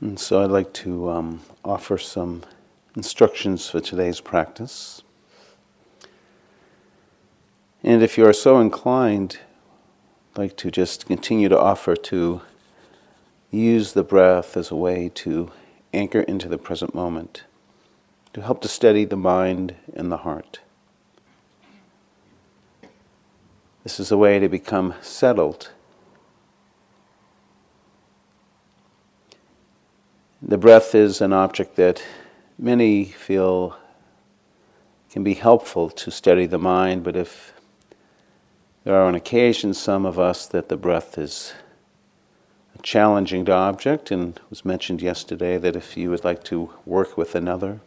And so I'd like to um, offer some instructions for today's practice. And if you are so inclined, I'd like to just continue to offer to use the breath as a way to anchor into the present moment, to help to steady the mind and the heart. This is a way to become settled The breath is an object that many feel can be helpful to steady the mind, but if there are on occasion some of us that the breath is a challenging object, and it was mentioned yesterday that if you would like to work with another,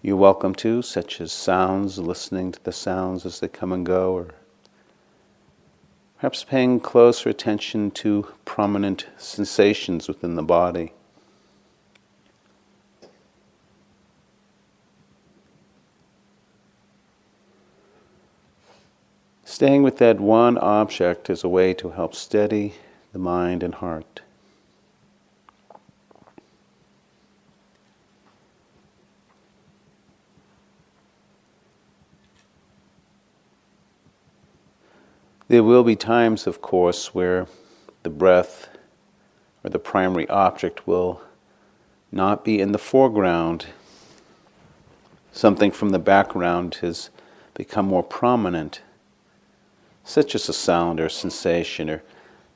you're welcome to, such as sounds, listening to the sounds as they come and go, or perhaps paying closer attention to prominent sensations within the body. Staying with that one object is a way to help steady the mind and heart. There will be times, of course, where the breath or the primary object will not be in the foreground. Something from the background has become more prominent such as a sound or sensation, or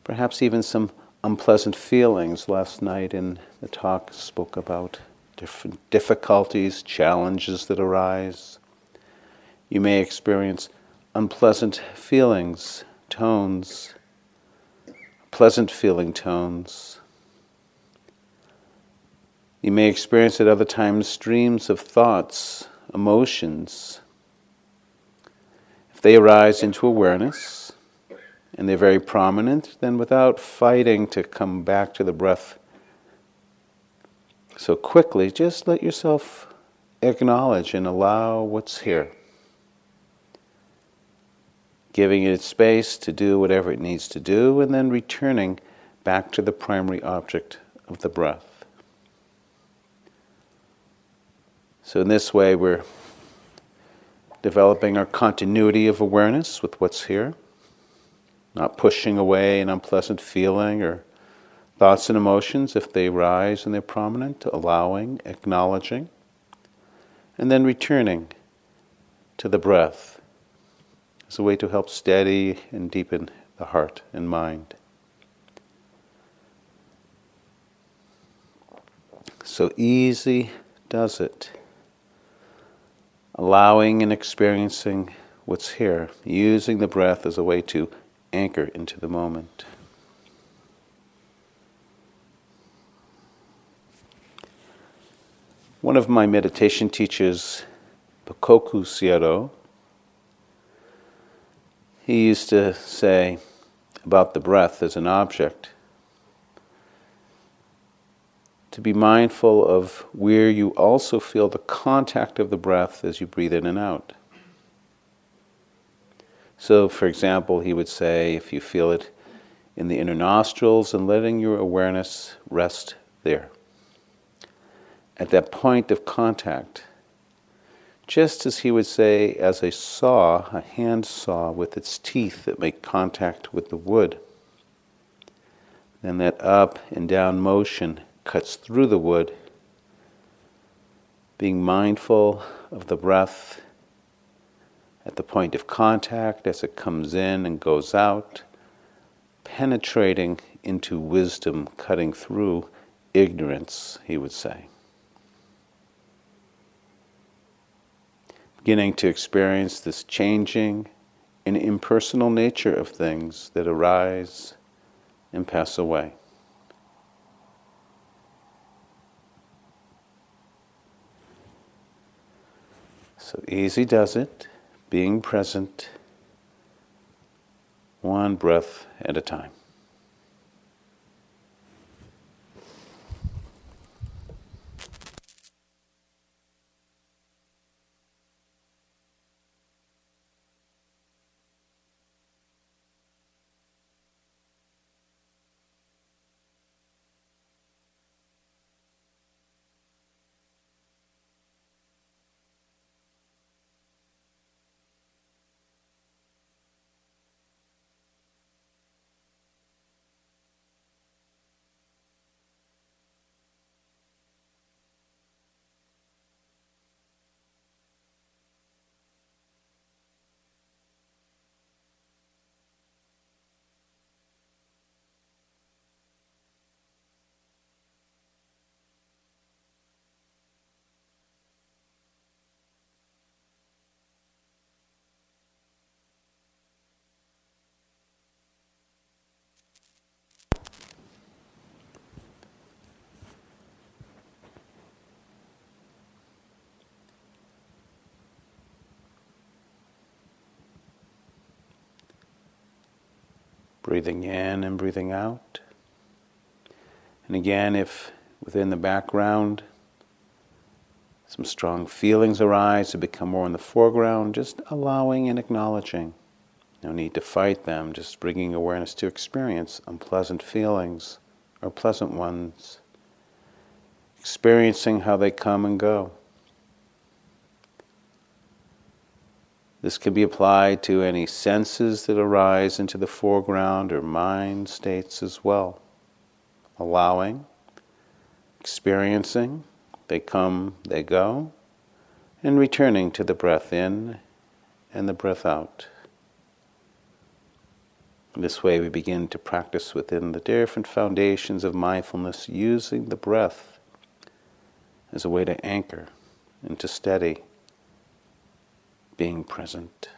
perhaps even some unpleasant feelings. Last night in the talk spoke about different difficulties, challenges that arise. You may experience unpleasant feelings, tones, pleasant feeling tones. You may experience at other times streams of thoughts, emotions, they arise into awareness and they're very prominent, then without fighting to come back to the breath so quickly, just let yourself acknowledge and allow what's here. Giving it space to do whatever it needs to do, and then returning back to the primary object of the breath. So, in this way, we're developing our continuity of awareness with what's here, not pushing away an unpleasant feeling or thoughts and emotions if they rise and they're prominent, allowing, acknowledging, and then returning to the breath as a way to help steady and deepen the heart and mind. So easy does it allowing and experiencing what's here, using the breath as a way to anchor into the moment. One of my meditation teachers, Bakoku Siero, he used to say about the breath as an object to be mindful of where you also feel the contact of the breath as you breathe in and out. So, for example, he would say if you feel it in the inner nostrils and letting your awareness rest there. At that point of contact, just as he would say, as a saw, a hand saw with its teeth that make contact with the wood, then that up and down motion cuts through the wood, being mindful of the breath at the point of contact as it comes in and goes out, penetrating into wisdom, cutting through ignorance, he would say. Beginning to experience this changing and impersonal nature of things that arise and pass away. So easy does it, being present, one breath at a time. Breathing in and breathing out. And again, if within the background some strong feelings arise to become more in the foreground, just allowing and acknowledging. No need to fight them, just bringing awareness to experience unpleasant feelings or pleasant ones, experiencing how they come and go. This can be applied to any senses that arise into the foreground or mind states as well. Allowing, experiencing, they come, they go, and returning to the breath in and the breath out. This way, we begin to practice within the different foundations of mindfulness using the breath as a way to anchor and to steady being present.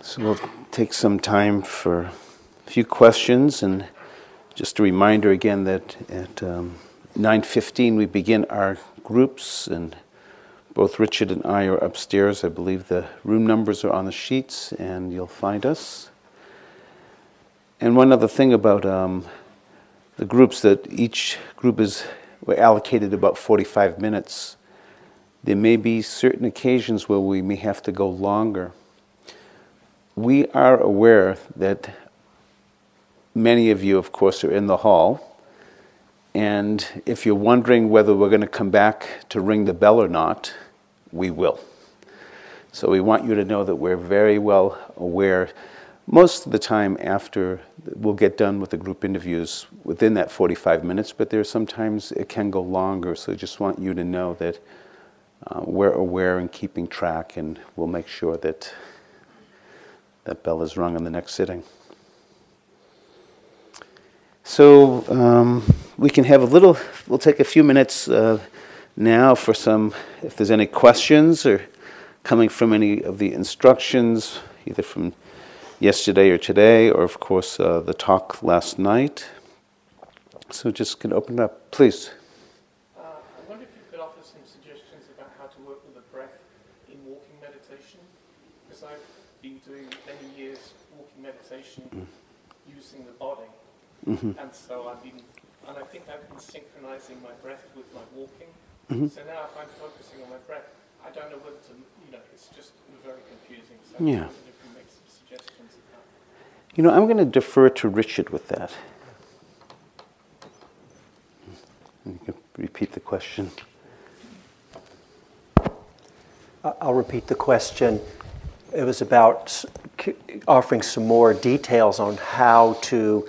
So we'll take some time for a few questions and just a reminder again that at um, 9.15 we begin our groups and both Richard and I are upstairs. I believe the room numbers are on the sheets and you'll find us. And one other thing about um, the groups that each group is we're allocated about 45 minutes. There may be certain occasions where we may have to go longer we are aware that many of you, of course, are in the hall. And if you're wondering whether we're going to come back to ring the bell or not, we will. So we want you to know that we're very well aware. Most of the time, after we'll get done with the group interviews within that 45 minutes, but there are sometimes it can go longer. So I just want you to know that uh, we're aware and keeping track, and we'll make sure that that bell is rung in the next sitting. So um, we can have a little, we'll take a few minutes uh, now for some, if there's any questions or coming from any of the instructions, either from yesterday or today, or of course uh, the talk last night. So just can open it up, please. Mm-hmm. And so I've been, and I think I've been synchronizing my breath with my walking. Mm-hmm. So now if I'm focusing on my breath, I don't know whether to, you know, it's just very confusing. So yeah. if you make some suggestions of that. You know, I'm going to defer to Richard with that. You can repeat the question. I'll repeat the question. It was about offering some more details on how to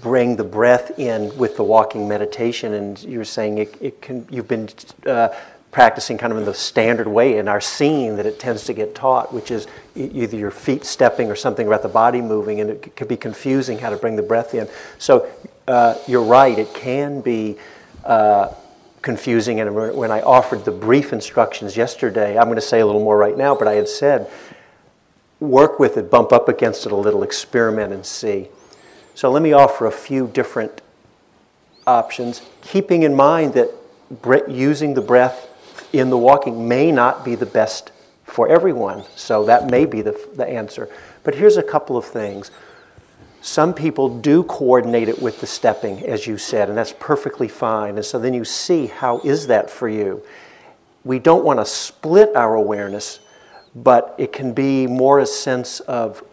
bring the breath in with the walking meditation, and you're saying it, it can. You've been uh, practicing kind of in the standard way in our scene that it tends to get taught, which is either your feet stepping or something about the body moving, and it can be confusing how to bring the breath in. So uh, you're right; it can be. Uh, confusing and when I offered the brief instructions yesterday, I'm going to say a little more right now, but I had said, work with it, bump up against it a little, experiment and see. So let me offer a few different options, keeping in mind that using the breath in the walking may not be the best for everyone. So that may be the, the answer. But here's a couple of things. Some people do coordinate it with the stepping, as you said, and that's perfectly fine. And so then you see how is that for you. We don't want to split our awareness, but it can be more a sense of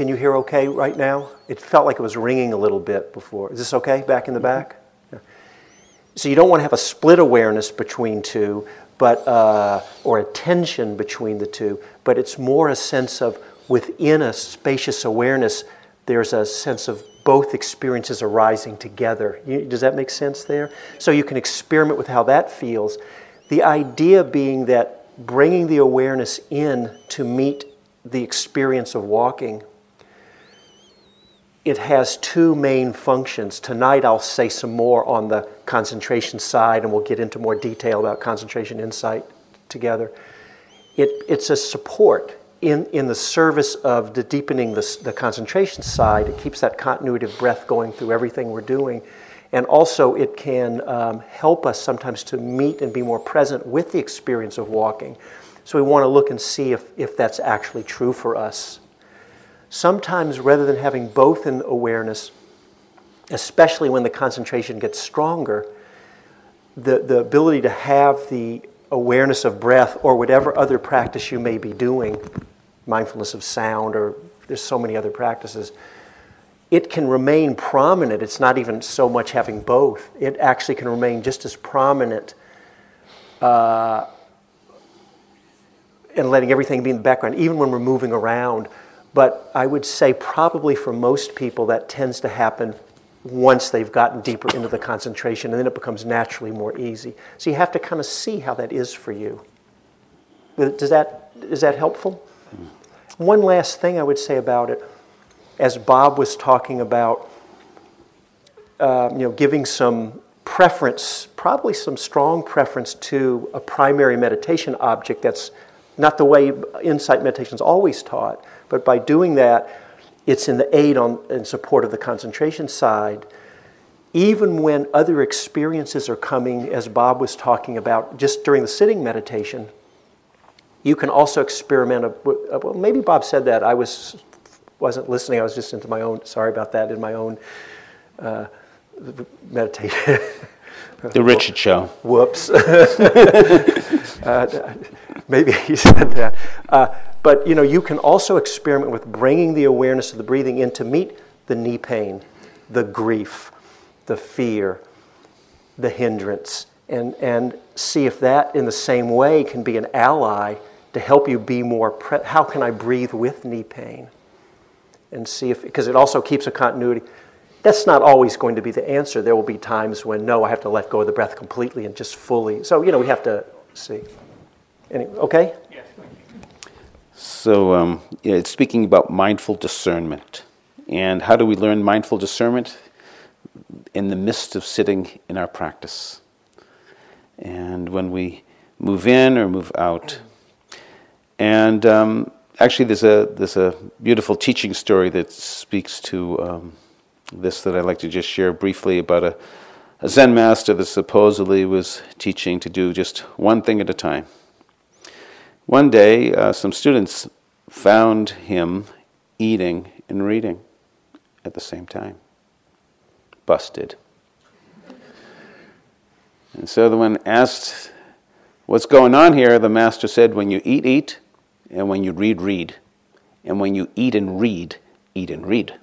Can you hear okay right now? It felt like it was ringing a little bit before. Is this okay back in the back? Yeah. So you don't want to have a split awareness between two, but uh, or a tension between the two, but it's more a sense of within a spacious awareness. There's a sense of both experiences arising together. You, does that make sense there? So you can experiment with how that feels. The idea being that bringing the awareness in to meet the experience of walking it has two main functions. Tonight I'll say some more on the concentration side, and we'll get into more detail about concentration insight together. It, it's a support in, in the service of the deepening the, the concentration side. It keeps that continuity of breath going through everything we're doing. And also, it can um, help us sometimes to meet and be more present with the experience of walking. So, we want to look and see if, if that's actually true for us sometimes rather than having both in awareness, especially when the concentration gets stronger, the, the ability to have the awareness of breath or whatever other practice you may be doing, mindfulness of sound, or there's so many other practices, it can remain prominent. It's not even so much having both, it actually can remain just as prominent. Uh, and letting everything be in the background, even when we're moving around, but I would say, probably for most people, that tends to happen once they've gotten deeper into the concentration, and then it becomes naturally more easy. So you have to kind of see how that is for you. Does that, is that helpful? One last thing I would say about it, as Bob was talking about, uh, you know, giving some preference, probably some strong preference to a primary meditation object that's not the way insight meditation is always taught, but by doing that, it's in the aid on, in support of the concentration side. Even when other experiences are coming, as Bob was talking about just during the sitting meditation, you can also experiment. Well, maybe Bob said that. I was wasn't listening. I was just into my own. Sorry about that. In my own uh, meditation. The Richard Show. Whoops. uh, maybe he said that. Uh, but you know, you can also experiment with bringing the awareness of the breathing in to meet the knee pain, the grief, the fear, the hindrance, and, and see if that in the same way can be an ally to help you be more, pre- how can I breathe with knee pain? And see if, because it also keeps a continuity. That's not always going to be the answer. There will be times when, no, I have to let go of the breath completely and just fully. So, you know, we have to see. Anyway, okay? Yes, So, um, yeah, it's speaking about mindful discernment. And how do we learn mindful discernment? In the midst of sitting in our practice. And when we move in or move out. And um, actually, there's a, there's a beautiful teaching story that speaks to um, this that I'd like to just share briefly about a, a Zen master that supposedly was teaching to do just one thing at a time. One day, uh, some students found him eating and reading at the same time. Busted. And so when asked, What's going on here? the master said, When you eat, eat, and when you read, read. And when you eat and read, eat and read.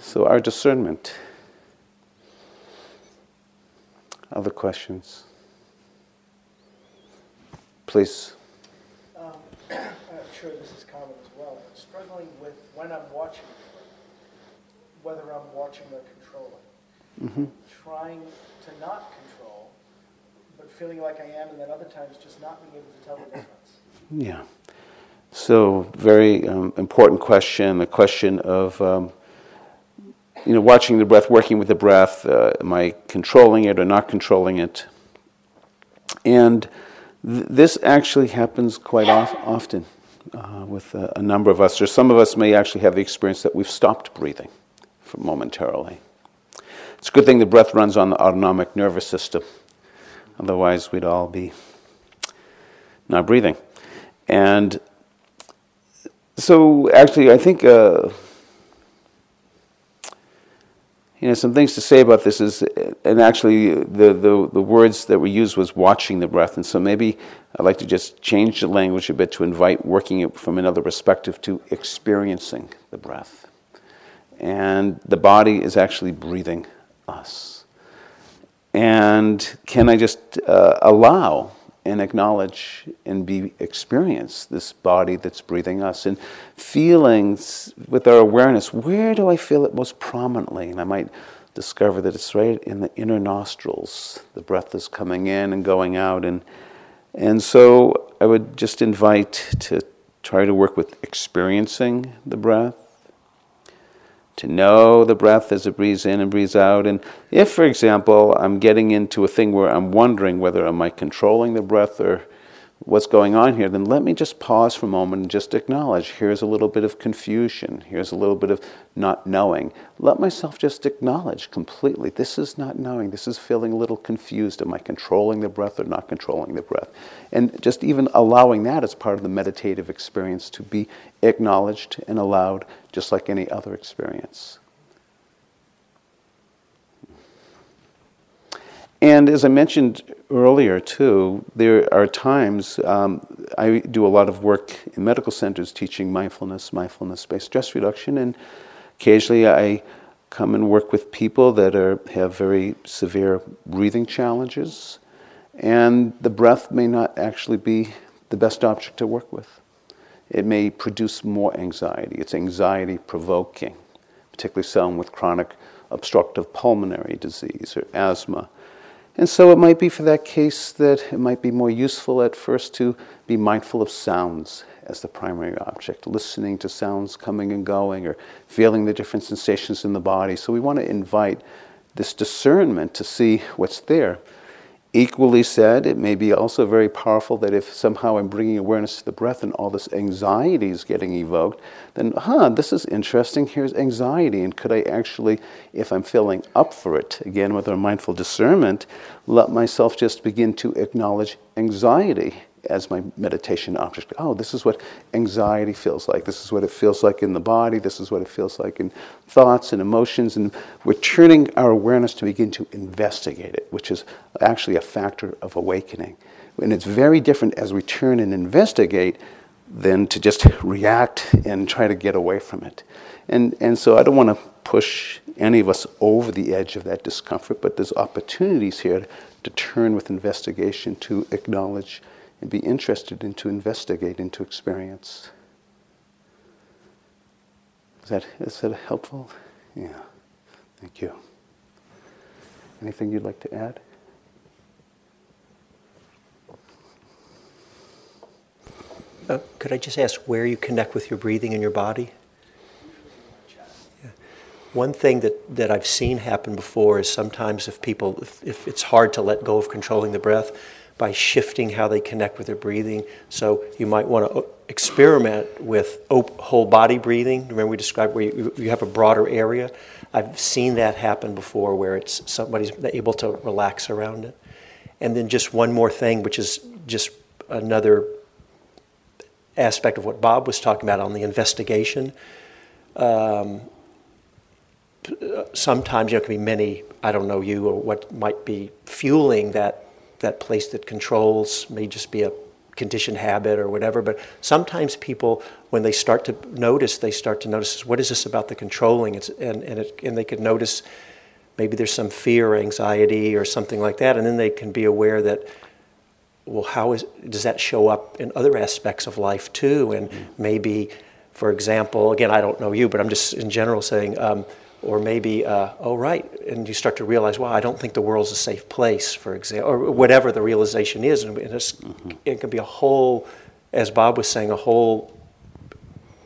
so, our discernment. Other questions? Please. Um, I'm sure this is common as well. Struggling with when I'm watching, whether I'm watching or controlling. Mm-hmm. Trying to not control, but feeling like I am, and then other times just not being able to tell the difference. Yeah. So, very um, important question the question of, um, you know, watching the breath, working with the breath. Uh, am I controlling it or not controlling it? And th- this actually happens quite often uh, with a, a number of us, or some of us may actually have the experience that we've stopped breathing for momentarily. It's a good thing the breath runs on the autonomic nervous system. Otherwise, we'd all be not breathing. And so, actually, I think uh, you know some things to say about this is, and actually, the, the the words that were used was watching the breath, and so maybe I'd like to just change the language a bit to invite working it from another perspective to experiencing the breath, and the body is actually breathing us. And can I just uh, allow and acknowledge and be experience this body that's breathing us. And feelings with our awareness where do i feel it most prominently? And i might discover that it's right in the inner nostrils. The breath is coming in and going out. And and so i would just invite to try to work with experiencing the breath to know the breath as it breathes in and breathes out. And if, for example, I'm getting into a thing where I'm wondering whether am I controlling the breath or what's going on here, then let me just pause for a moment and just acknowledge here's a little bit of confusion, here's a little bit of not knowing. Let myself just acknowledge completely this is not knowing, this is feeling a little confused. Am I controlling the breath or not controlling the breath? And just even allowing that as part of the meditative experience to be acknowledged and allowed just like any other experience. And as I mentioned earlier, too, there are times um, I do a lot of work in medical centers teaching mindfulness, mindfulness based stress reduction, and occasionally I come and work with people that are, have very severe breathing challenges, and the breath may not actually be the best object to work with. It may produce more anxiety. It's anxiety provoking, particularly someone with chronic obstructive pulmonary disease or asthma and so it might be for that case that it might be more useful at first to be mindful of sounds as the primary object, listening to sounds coming and going or feeling the different sensations in the body. So we want to invite this discernment to see what's there. Equally said, it may be also very powerful that if somehow I'm bringing awareness to the breath and all this anxiety is getting evoked, then, huh, this is interesting. Here's anxiety. And could I actually, if I'm feeling up for it, again with our mindful discernment, let myself just begin to acknowledge anxiety as my meditation object. Oh, this is what anxiety feels like. This is what it feels like in the body. This is what it feels like in thoughts and emotions. And we're turning our awareness to begin to investigate it, which is actually a factor of awakening. And it's very different as we turn and investigate than to just react and try to get away from it. And, and so I don't want to push any of us over the edge of that discomfort, but there's opportunities here to turn with investigation to acknowledge and be interested in to investigate into experience. Is that, is that helpful? Yeah. Thank you. Anything you'd like to add? Uh, could I just ask where you connect with your breathing in your body? Yeah. One thing that, that I've seen happen before is sometimes if people, if, if it's hard to let go of controlling the breath, by shifting how they connect with their breathing. So you might want to experiment with whole body breathing. Remember we described where you, you have a broader area. I've seen that happen before where it's somebody's able to relax around it. And then just one more thing, which is just another aspect of what Bob was talking about on the investigation. Um, sometimes there can be many, I don't know you or what might be fueling that that place that controls may just be a conditioned habit or whatever. But sometimes people, when they start to notice, they start to notice what is this about the controlling? It's, and, and, it, and they could notice maybe there's some fear or anxiety or something like that. And then they can be aware that, well, how is, does that show up in other aspects of life too? And maybe, for example, again, I don't know you, but I'm just in general saying, um, or maybe, uh, oh, right, and you start to realize, well, I don't think the world's a safe place, for example, or whatever the realization is. And mm-hmm. it can be a whole, as Bob was saying, a whole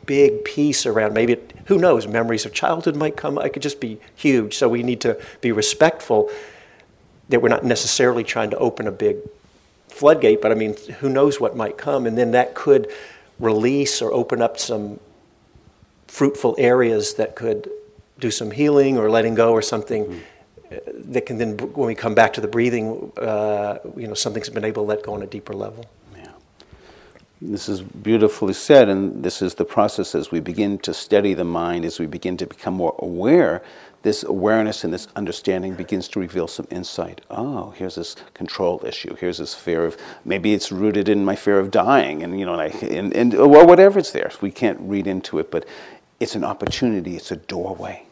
big piece around maybe, it, who knows, memories of childhood might come. It could just be huge. So we need to be respectful that we're not necessarily trying to open a big floodgate, but I mean, who knows what might come. And then that could release or open up some fruitful areas that could do some healing or letting go or something mm-hmm. that can then, when we come back to the breathing, uh, you know, something's been able to let go on a deeper level. Yeah. This is beautifully said, and this is the process as we begin to steady the mind, as we begin to become more aware. This awareness and this understanding begins to reveal some insight. Oh, here's this control issue. Here's this fear of maybe it's rooted in my fear of dying, and you know, and, I, and, and well, whatever it's there. We can't read into it, but it's an opportunity. It's a doorway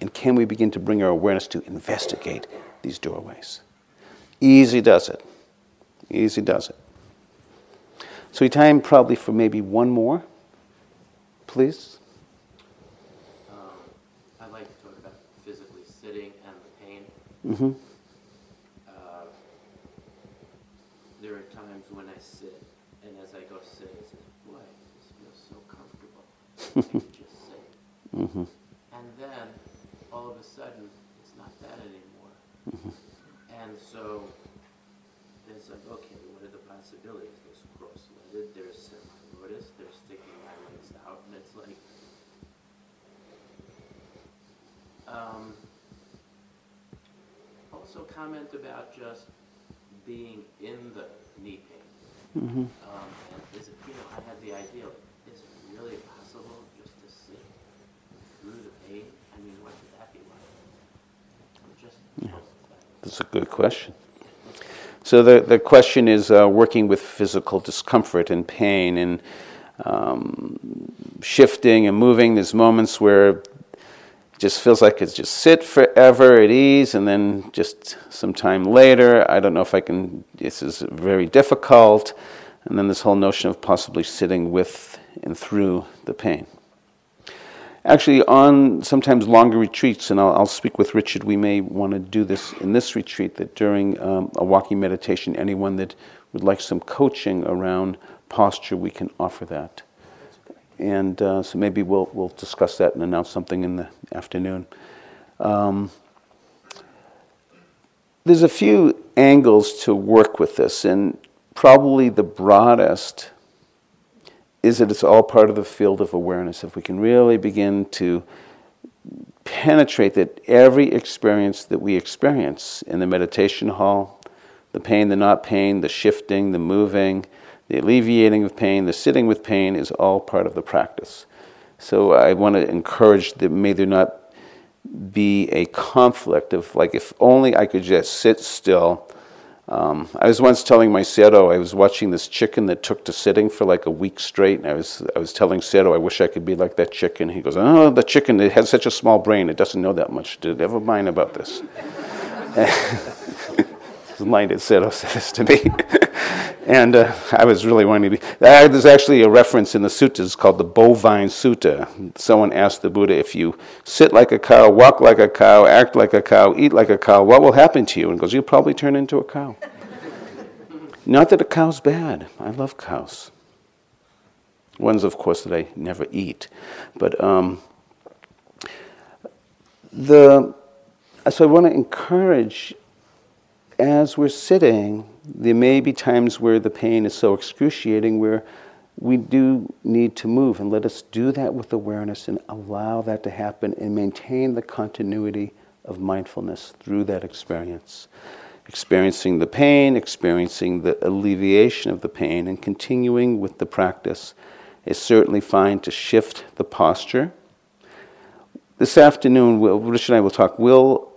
and can we begin to bring our awareness to investigate these doorways? Easy does it. Easy does it. So we time probably for maybe one more, please. Um, I'd like to talk about physically sitting and the pain. Mm-hmm. Uh, there are times when I sit, and as I go sit, I say, boy, this feels so comfortable. just sit. Mm-hmm. And then all of a sudden, it's not that anymore. Mm-hmm. And so it's like, okay, what are the possibilities? There's cross-legged, there's semi-lotus, there's sticking my legs out, and it's like, um, also comment about just being in the knee pain. Mm-hmm. Um, and is it, you know, I had the idea, is it really possible just to sit through the pain? I mean, what That's a good question. So the, the question is uh, working with physical discomfort and pain and um, shifting and moving. There's moments where it just feels like it's just sit forever at ease, and then just some time later, I don't know if I can, this is very difficult. And then this whole notion of possibly sitting with and through the pain actually on sometimes longer retreats, and I'll, I'll, speak with Richard. We may want to do this in this retreat that during um, a walking meditation, anyone that would like some coaching around posture, we can offer that. And uh, so maybe we'll, we'll discuss that and announce something in the afternoon. Um, there's a few angles to work with this, and probably the broadest is that it's all part of the field of awareness. If we can really begin to penetrate that every experience that we experience in the meditation hall, the pain, the not pain, the shifting, the moving, the alleviating of pain, the sitting with pain is all part of the practice. So I want to encourage that may there not be a conflict of like if only I could just sit still. Um, I was once telling my Sayadaw I was watching this chicken that took to sitting for like a week straight, and I was I was telling Sayadaw I wish I could be like that chicken. He goes, "Oh, the chicken it has such a small brain; it doesn't know that much. Did ever mind about this?" His mind Sayadaw said this to me. And uh, I was really wanting to be. There's actually a reference in the suttas called the Bovine Sutta. Someone asked the Buddha, if you sit like a cow, walk like a cow, act like a cow, eat like a cow, what will happen to you? And goes, you'll probably turn into a cow. Not that a cow's bad. I love cows. Ones, of course, that I never eat. But um, the so I want to encourage as we're sitting there may be times where the pain is so excruciating where we do need to move and let us do that with awareness and allow that to happen and maintain the continuity of mindfulness through that experience. Experiencing the pain, experiencing the alleviation of the pain, and continuing with the practice is certainly fine to shift the posture. This afternoon, Rich and I will talk. We'll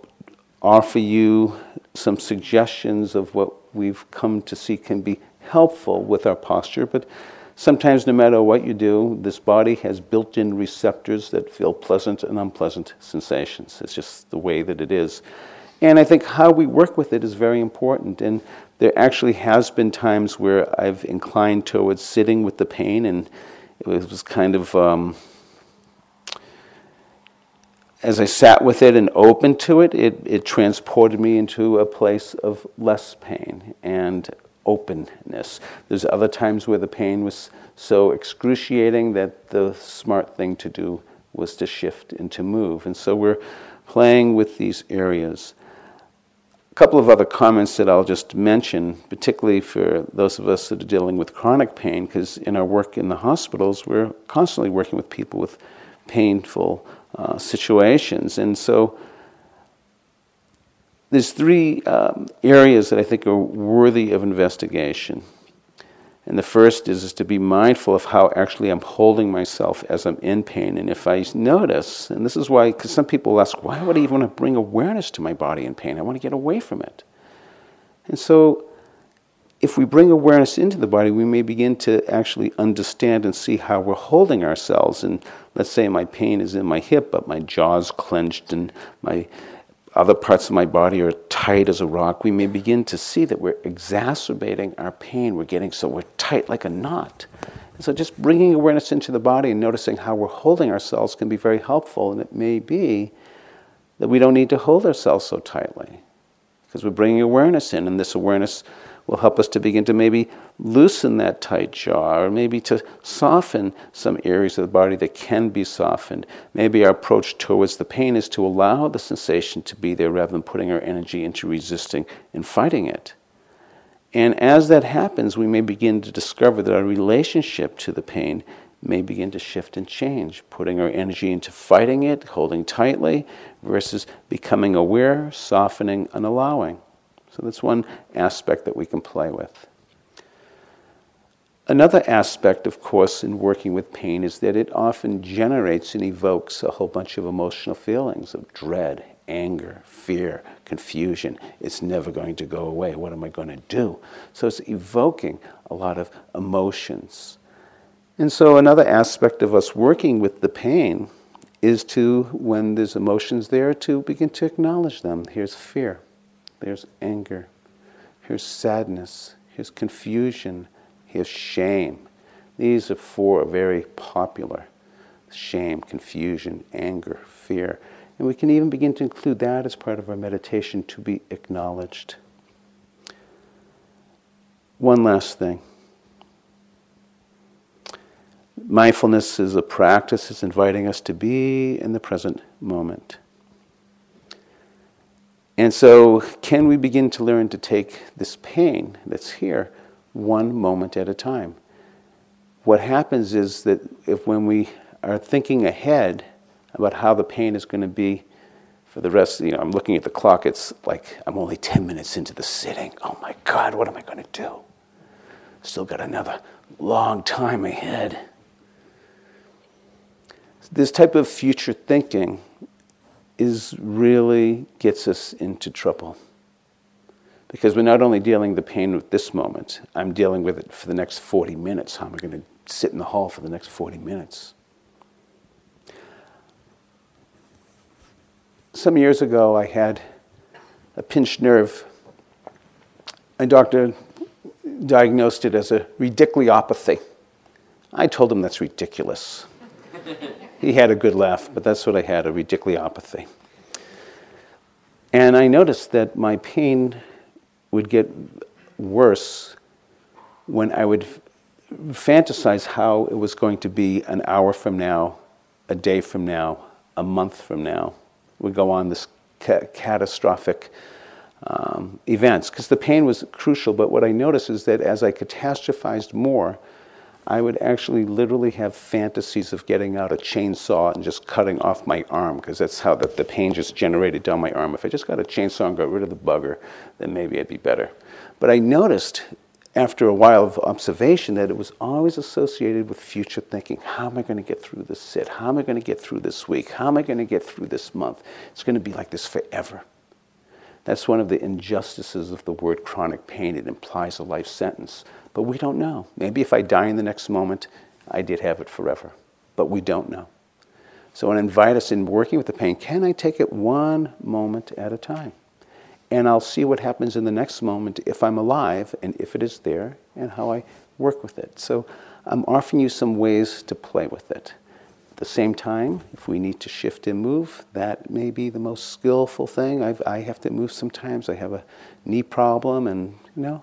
offer you some suggestions of what we've come to see can be helpful with our posture, but sometimes no matter what you do, this body has built in receptors that feel pleasant and unpleasant sensations. It's just the way that it is. And I think how we work with it is very important. And there actually has been times where I've inclined towards sitting with the pain, and it was kind of. Um, as I sat with it and opened to it, it, it transported me into a place of less pain and openness. There's other times where the pain was so excruciating that the smart thing to do was to shift and to move. And so we're playing with these areas. A couple of other comments that I'll just mention, particularly for those of us that are dealing with chronic pain, because in our work in the hospitals, we're constantly working with people with painful uh, situations. And so there's three um, areas that I think are worthy of investigation. And the first is, is to be mindful of how actually I'm holding myself as I'm in pain. And if I notice, and this is why, because some people ask, why would I even want to bring awareness to my body in pain? I want to get away from it. And so if we bring awareness into the body, we may begin to actually understand and see how we're holding ourselves. And let's say my pain is in my hip, but my jaw's clenched and my other parts of my body are tight as a rock. We may begin to see that we're exacerbating our pain. We're getting so we're tight like a knot. And so just bringing awareness into the body and noticing how we're holding ourselves can be very helpful. And it may be that we don't need to hold ourselves so tightly because we're bringing awareness in, and this awareness will help us to begin to maybe loosen that tight jaw or maybe to soften some areas of the body that can be softened. Maybe our approach towards the pain is to allow the sensation to be there rather than putting our energy into resisting and fighting it. And as that happens, we may begin to discover that our relationship to the pain may begin to shift and change, putting our energy into fighting it, holding tightly, versus becoming aware, softening, and allowing. So that's one aspect that we can play with. Another aspect, of course, in working with pain is that it often generates and evokes a whole bunch of emotional feelings of dread, anger, fear, confusion. It's never going to go away. What am I going to do? So it's evoking a lot of emotions. And so, another aspect of us working with the pain is to, when there's emotions there, to begin to acknowledge them. Here's fear. There's anger. Here's sadness. Here's confusion. Here's shame. These are four very popular shame, confusion, anger, fear. And we can even begin to include that as part of our meditation to be acknowledged. One last thing. Mindfulness is a practice, it's inviting us to be in the present moment. And so, can we begin to learn to take this pain that's here one moment at a time? What happens is that if when we are thinking ahead about how the pain is going to be for the rest, you know, I'm looking at the clock, it's like I'm only 10 minutes into the sitting. Oh my God, what am I going to do? Still got another long time ahead. This type of future thinking is really gets us into trouble. Because we're not only dealing the pain with this moment, I'm dealing with it for the next 40 minutes. How am I going to sit in the hall for the next 40 minutes? Some years ago, I had a pinched nerve. A doctor diagnosed it as a radiculopathy. I told him that's ridiculous. he had a good laugh, but that's what I had a radiculopathy. And I noticed that my pain would get worse when I would fantasize how it was going to be an hour from now, a day from now, a month from now. We go on this ca- catastrophic um, events because the pain was crucial. But what I noticed is that as I catastrophized more, I would actually literally have fantasies of getting out a chainsaw and just cutting off my arm because that's how the, the pain just generated down my arm. If I just got a chainsaw and got rid of the bugger, then maybe I'd be better. But I noticed after a while of observation that it was always associated with future thinking. How am I going to get through this sit? How am I going to get through this week? How am I going to get through this month? It's going to be like this forever. That's one of the injustices of the word chronic pain. It implies a life sentence. But we don't know. Maybe if I die in the next moment, I did have it forever. But we don't know. So I invite us in working with the pain can I take it one moment at a time? And I'll see what happens in the next moment if I'm alive and if it is there and how I work with it. So I'm offering you some ways to play with it. At the same time, if we need to shift and move, that may be the most skillful thing. I've, I have to move sometimes. I have a knee problem, and you know,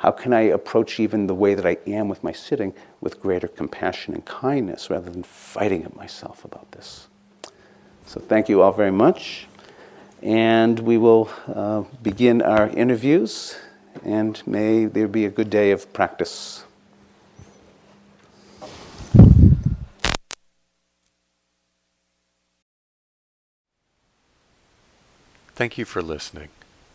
how can I approach even the way that I am with my sitting with greater compassion and kindness rather than fighting at myself about this? So, thank you all very much. And we will uh, begin our interviews, and may there be a good day of practice. Thank you for listening.